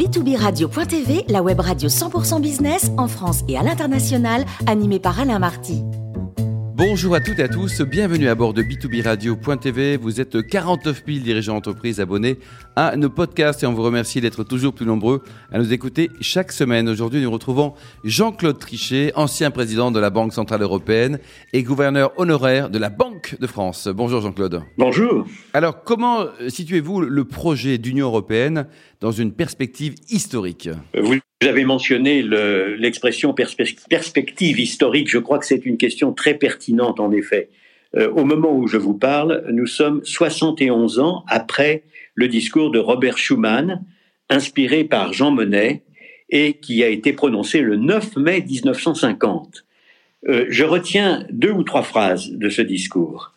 b2b radio.tv, la web radio 100% business en France et à l'international, animée par Alain Marty. Bonjour à toutes et à tous, bienvenue à bord de B2B Radio.tv. Vous êtes 49 000 dirigeants d'entreprise abonnés à nos podcasts et on vous remercie d'être toujours plus nombreux à nous écouter chaque semaine. Aujourd'hui, nous retrouvons Jean-Claude Trichet, ancien président de la Banque Centrale Européenne et gouverneur honoraire de la Banque de France. Bonjour Jean-Claude. Bonjour. Alors, comment situez-vous le projet d'Union Européenne dans une perspective historique? Vous avez mentionné l'expression perspective historique. Je crois que c'est une question très pertinente, en effet. Euh, au moment où je vous parle, nous sommes 71 ans après le discours de Robert Schuman, inspiré par Jean Monnet et qui a été prononcé le 9 mai 1950. Euh, je retiens deux ou trois phrases de ce discours.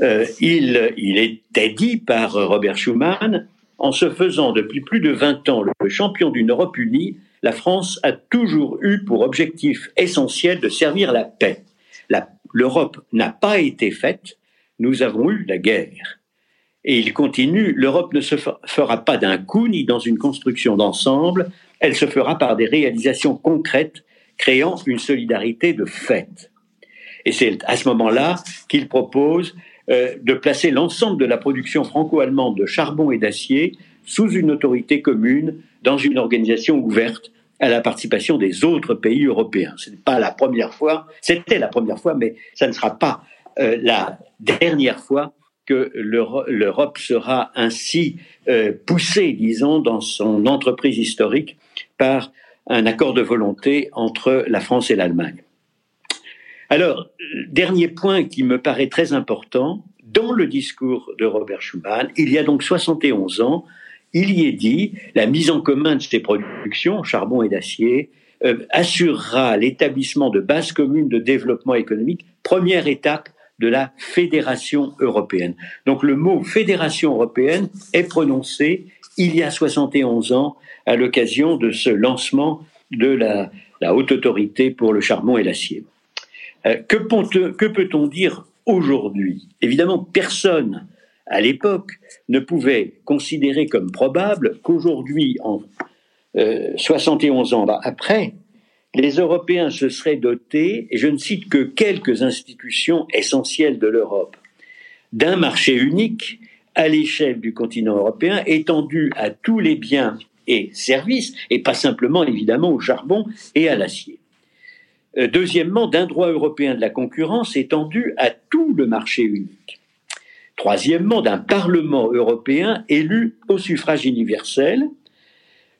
Euh, il, il était dit par Robert Schuman en se faisant depuis plus de 20 ans le champion d'une Europe unie, la France a toujours eu pour objectif essentiel de servir la paix. L'Europe n'a pas été faite, nous avons eu la guerre. Et il continue, l'Europe ne se fera pas d'un coup ni dans une construction d'ensemble, elle se fera par des réalisations concrètes, créant une solidarité de fait. Et c'est à ce moment-là qu'il propose euh, de placer l'ensemble de la production franco-allemande de charbon et d'acier sous une autorité commune dans une organisation ouverte à la participation des autres pays européens. Ce n'est pas la première fois, c'était la première fois, mais ça ne sera pas euh, la dernière fois que l'Europe sera ainsi euh, poussée, disons, dans son entreprise historique par un accord de volonté entre la France et l'Allemagne. Alors, dernier point qui me paraît très important, dans le discours de Robert Schuman, il y a donc 71 ans, il y est dit la mise en commun de ces productions, charbon et d'acier, euh, assurera l'établissement de bases communes de développement économique, première étape de la fédération européenne. Donc le mot fédération européenne est prononcé il y a 71 ans à l'occasion de ce lancement de la, haute autorité pour le charbon et l'acier. Euh, que, que peut-on dire aujourd'hui? Évidemment, personne à l'époque, ne pouvait considérer comme probable qu'aujourd'hui, en 71 euh, ans après, les Européens se seraient dotés, et je ne cite que quelques institutions essentielles de l'Europe, d'un marché unique à l'échelle du continent européen, étendu à tous les biens et services, et pas simplement évidemment au charbon et à l'acier. Euh, deuxièmement, d'un droit européen de la concurrence étendu à tout le marché unique. Troisièmement, d'un Parlement européen élu au suffrage universel,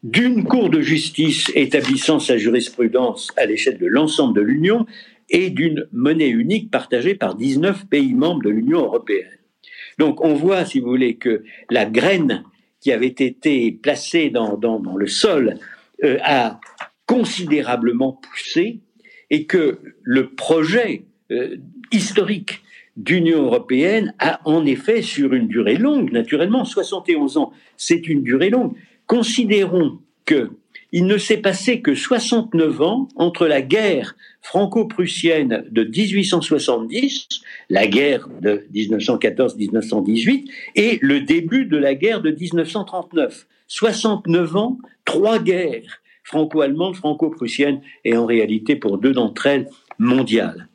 d'une Cour de justice établissant sa jurisprudence à l'échelle de l'ensemble de l'Union et d'une monnaie unique partagée par 19 pays membres de l'Union européenne. Donc on voit, si vous voulez, que la graine qui avait été placée dans, le sol euh, a considérablement poussé et que le projet euh, historique d'Union européenne a en effet, sur une durée longue, naturellement, 71 ans, c'est une durée longue. Considérons que il ne s'est passé que 69 ans entre la guerre franco-prussienne de 1870, la guerre de 1914-1918, et le début de la guerre de 1939. 69 ans, trois guerres franco-allemandes, franco-prussiennes, et en réalité pour deux d'entre elles mondiales.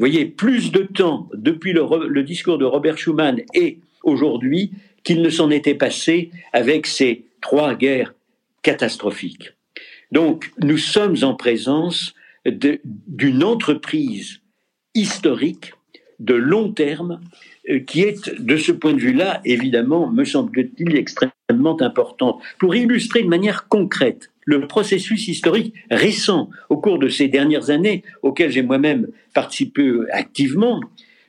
Voyez, plus de temps depuis le, discours de Robert Schuman et aujourd'hui qu'il ne s'en était passé avec ces trois guerres catastrophiques. Donc, nous sommes en présence d'une entreprise historique de long terme euh, qui est, de ce point de vue-là, évidemment, me semble-t-il, extrêmement importante. Pour illustrer de manière concrète le processus historique récent au cours de ces dernières années, auquel j'ai moi-même participé activement,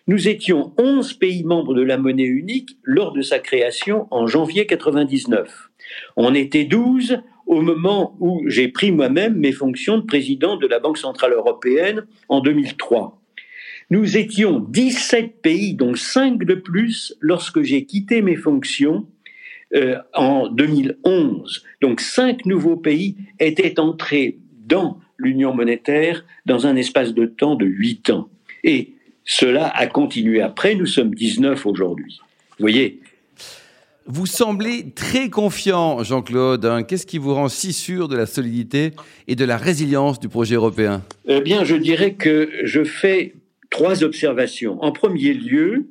nous étions 11 pays membres de la monnaie unique lors de sa création en janvier 99. On était 12 au moment où j'ai pris moi-même mes fonctions de président de la Banque centrale européenne en 2003. Nous étions 17 pays, dont 5 de plus, lorsque j'ai quitté mes fonctions euh, en 2011. Donc cinq nouveaux pays étaient entrés dans l'union monétaire dans un espace de temps de huit ans. Et cela a continué après, nous sommes 19 aujourd'hui. Vous voyez, Vous semblez très confiant, Jean-Claude. Hein. Qu'est-ce qui vous rend si sûr de la solidité et de la résilience du projet européen? Eh bien, je dirais que je fais trois observations. En premier lieu,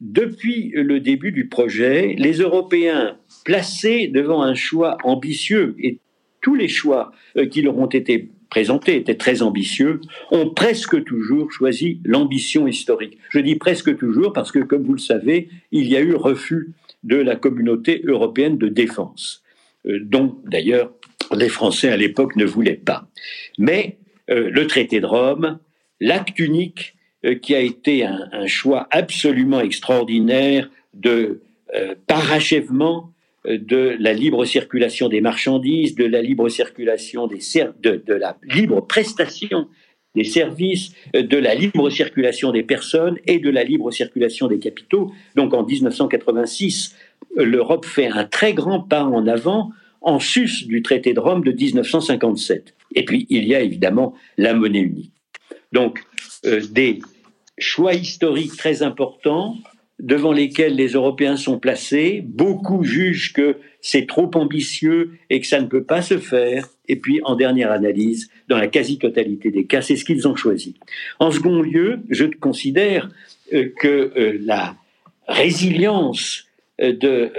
depuis le début du projet, les Européens placés devant un choix ambitieux, et tous les choix euh, qui leur ont été présentés étaient très ambitieux, ont presque toujours choisi l'ambition historique. Je dis presque toujours parce que, comme vous le savez, il y a eu refus de la communauté européenne de défense, euh, dont d'ailleurs les Français à l'époque ne voulaient pas. Mais euh, le traité de Rome, l'acte unique qui a été un, choix absolument extraordinaire de parachèvement de la libre circulation des marchandises, de la libre circulation des de, de la libre prestation des services, de la libre circulation des personnes et de la libre circulation des capitaux. Donc en 1986, l'Europe fait un très grand pas en avant en sus du traité de Rome de 1957. Et puis il y a évidemment la monnaie unique. Donc euh, des choix historiques très importants devant lesquels les Européens sont placés. Beaucoup jugent que c'est trop ambitieux et que ça ne peut pas se faire. Et puis, en dernière analyse, dans la quasi-totalité des cas, c'est ce qu'ils ont choisi. En second lieu, je considère euh, que euh, la résilience de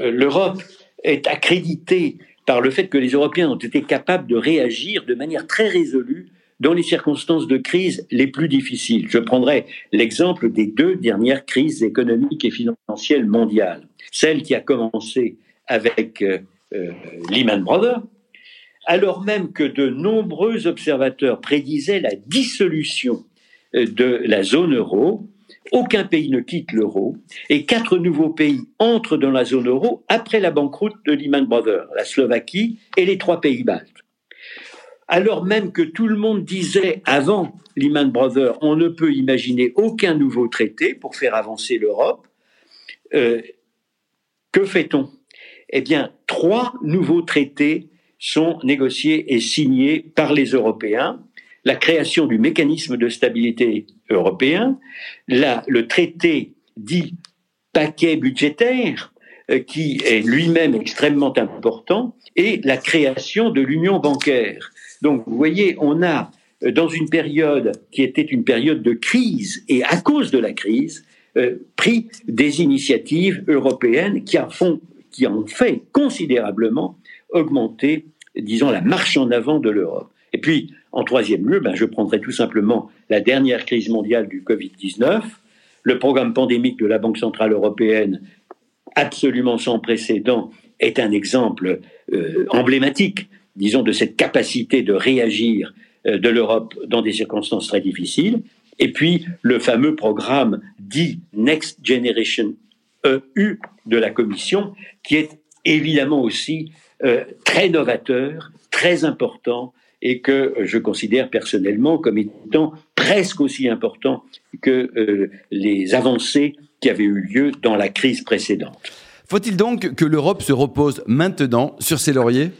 l'Europe est accréditée par le fait que les Européens ont été capables de réagir de manière très résolue dans les circonstances de crise les plus difficiles. Je prendrai l'exemple des deux dernières crises économiques et financières mondiales. Celle qui a commencé avec euh, euh, Lehman Brothers, alors même que de nombreux observateurs prédisaient la dissolution euh, de la zone euro, aucun pays ne quitte l'euro et quatre nouveaux pays entrent dans la zone euro après la banqueroute de Lehman Brothers, la Slovaquie et les trois pays baltes alors même que tout le monde disait avant Lehman Brothers, on ne peut imaginer aucun nouveau traité pour faire avancer l'Europe, euh, que fait-on? Eh bien, trois nouveaux traités sont négociés et signés par les Européens. La création du mécanisme de stabilité européen, le traité dit paquet budgétaire, euh, qui est lui-même extrêmement important, et la création de l'union bancaire. Donc, vous voyez, on a, euh, dans une période qui était une période de crise, et à cause de la crise, euh, pris des initiatives européennes qui, ont fait considérablement augmenter, disons, la marche en avant de l'Europe. Et puis, en troisième lieu, ben, je prendrai tout simplement la dernière crise mondiale du Covid-19, le programme pandémique de la Banque centrale européenne, absolument sans précédent, est un exemple euh, emblématique disons, de cette capacité de réagir euh, de l'Europe dans des circonstances très difficiles. Et puis le fameux programme dit Next Generation EU de la Commission, qui est évidemment aussi euh, très novateur, très important, et que je considère personnellement comme étant presque aussi important que euh, les avancées qui avaient eu lieu dans la crise précédente. Faut-il donc que l'Europe se repose maintenant sur ses lauriers?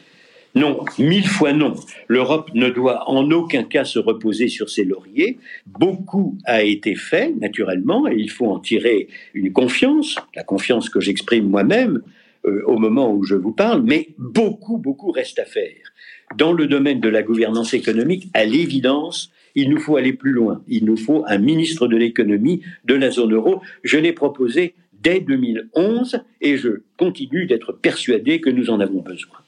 Non, mille fois non. L'Europe ne doit en aucun cas se reposer sur ses lauriers. Beaucoup a été fait, naturellement, et il faut en tirer une confiance, la confiance que j'exprime moi-même euh, au moment où je vous parle, mais beaucoup, beaucoup reste à faire. Dans le domaine de la gouvernance économique, à l'évidence, il nous faut aller plus loin. Il nous faut un ministre de l'économie de la zone euro. Je l'ai proposé dès 2011 et je continue d'être persuadé que nous en avons besoin.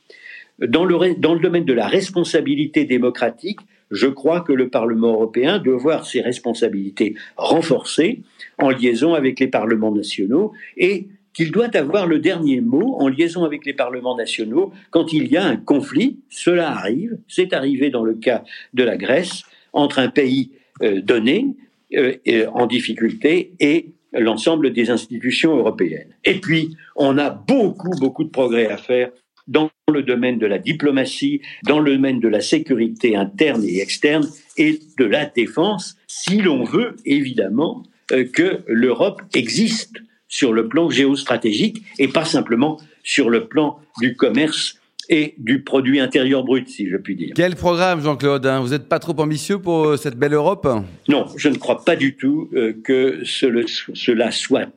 Dans le, domaine de la responsabilité démocratique, je crois que le Parlement européen doit voir ses responsabilités renforcées en liaison avec les parlements nationaux et qu'il doit avoir le dernier mot en liaison avec les parlements nationaux quand il y a un conflit. Cela arrive, c'est arrivé dans le cas de la Grèce, entre un pays euh, donné euh, en difficulté et l'ensemble des institutions européennes. Et puis, on a beaucoup, beaucoup de progrès à faire dans le domaine de la diplomatie, dans le domaine de la sécurité interne et externe et de la défense, si l'on veut évidemment euh, que l'Europe existe sur le plan géostratégique et pas simplement sur le plan du commerce et du produit intérieur brut, si je puis dire. Quel programme, Jean-Claude hein? Vous n'êtes pas trop ambitieux pour euh, cette belle Europe? Non, je ne crois pas du tout euh, que cela soit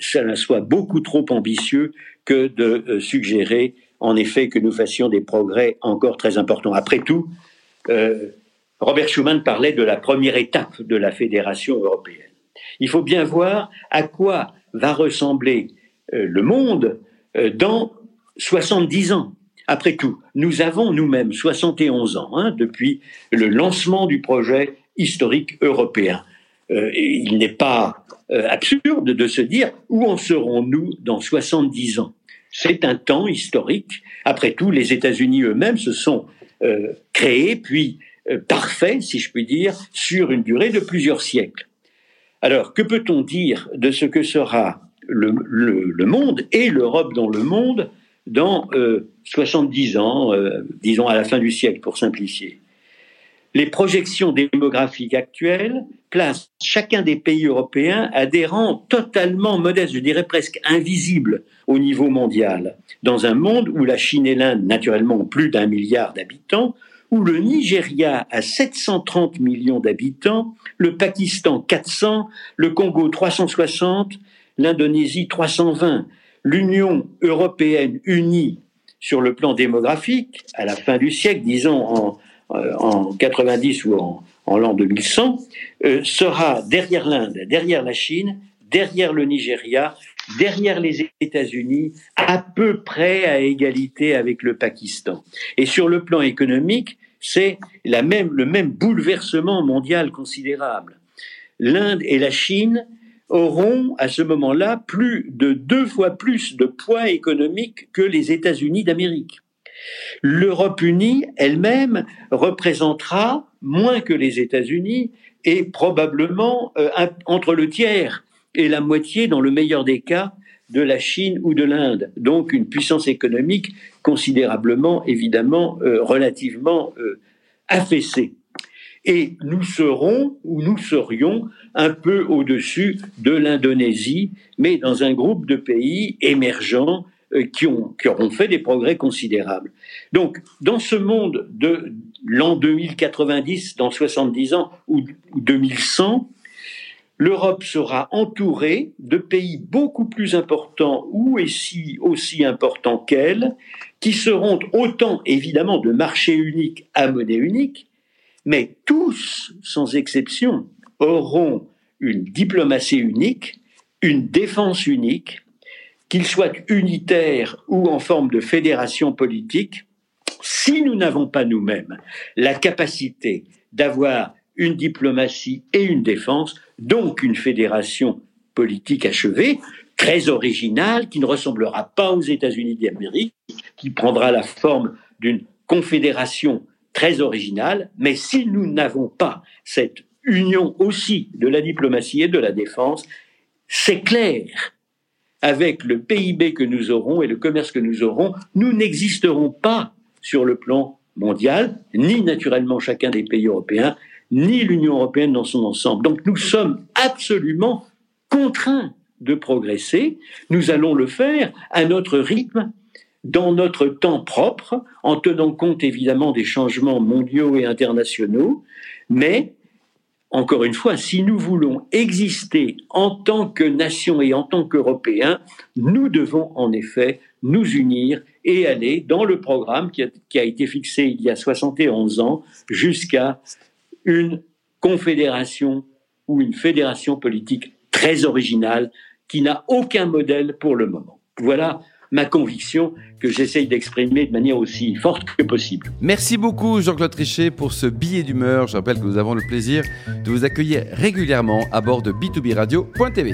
cela soit beaucoup trop ambitieux que de suggérer en effet que nous fassions des progrès encore très importants. Après tout, euh, Robert Schuman parlait de la première étape de la fédération européenne. Il faut bien voir à quoi va ressembler euh, le monde euh, dans 70 ans. Après tout, nous avons nous-mêmes 71 ans hein, depuis le lancement du projet historique européen. Euh, il n'est pas absurde de se dire où en serons-nous dans 70 ans. C'est un temps historique. Après tout, les États-Unis eux-mêmes se sont créés, puis parfaits, si je puis dire, sur une durée de plusieurs siècles. Alors, que peut-on dire de ce que sera le, monde et l'Europe dans le monde dans 70 euh, ans, euh, disons à la fin du siècle pour simplifier? Les projections démographiques actuelles placent chacun des pays européens à des rangs totalement modestes, je dirais presque invisibles au niveau mondial, dans un monde où la Chine et l'Inde, naturellement, ont plus d'un milliard d'habitants, où le Nigeria a 730 millions d'habitants, le Pakistan 400, le Congo 360, l'Indonésie 320. L'Union européenne unie sur le plan démographique, à la fin du siècle, disons en, euh, en 90 ou en, en l'an 2100, euh, sera derrière l'Inde, derrière la Chine, derrière le Nigeria, derrière les États-Unis, à peu près à égalité avec le Pakistan. Et sur le plan économique, c'est même, le même bouleversement mondial considérable. L'Inde et la Chine auront à ce moment-là plus de deux fois plus de poids économique que les États-Unis d'Amérique. L'Europe unie elle-même représentera moins que les États-Unis et probablement euh, entre le tiers et la moitié, dans le meilleur des cas, de la Chine ou de l'Inde. Donc une puissance économique considérablement, évidemment, euh, relativement euh, affaissée. Et nous serons, ou nous serions, un peu au-dessus de l'Indonésie, mais dans un groupe de pays émergents qui, ont, qui auront fait des progrès considérables. Donc, dans ce monde de l'an 2090, dans 70 ans, ou 2100, l'Europe sera entourée de pays beaucoup plus importants ou aussi, aussi importants qu'elle, qui seront autant évidemment de marchés uniques à monnaie unique, mais tous, sans exception, auront une diplomatie unique, une défense unique, qu'ils soient unitaires ou en forme de fédération politique, si nous n'avons pas nous-mêmes la capacité d'avoir une diplomatie et une défense, donc une fédération politique achevée, très originale, qui ne ressemblera pas aux États-Unis d'Amérique, qui prendra la forme d'une confédération très originale, mais si nous n'avons pas cette union aussi de la diplomatie et de la défense, c'est clair, avec le PIB que nous aurons et le commerce que nous aurons, nous n'existerons pas sur le plan mondial, ni naturellement chacun des pays européens, ni l'Union européenne dans son ensemble. Donc nous sommes absolument contraints de progresser. Nous allons le faire à notre rythme, dans notre temps propre, en tenant compte évidemment des changements mondiaux et internationaux, mais encore une fois, si nous voulons exister en tant que nation et en tant qu'Européens, nous devons en effet nous unir et aller dans le programme qui a, été fixé il y a 71 ans jusqu'à une confédération ou une fédération politique très originale qui n'a aucun modèle pour le moment. Voilà ma conviction que j'essaye d'exprimer de manière aussi forte que possible. Merci beaucoup Jean-Claude Trichet pour ce billet d'humeur. Je rappelle que nous avons le plaisir de vous accueillir régulièrement à bord de b2b radio.tv.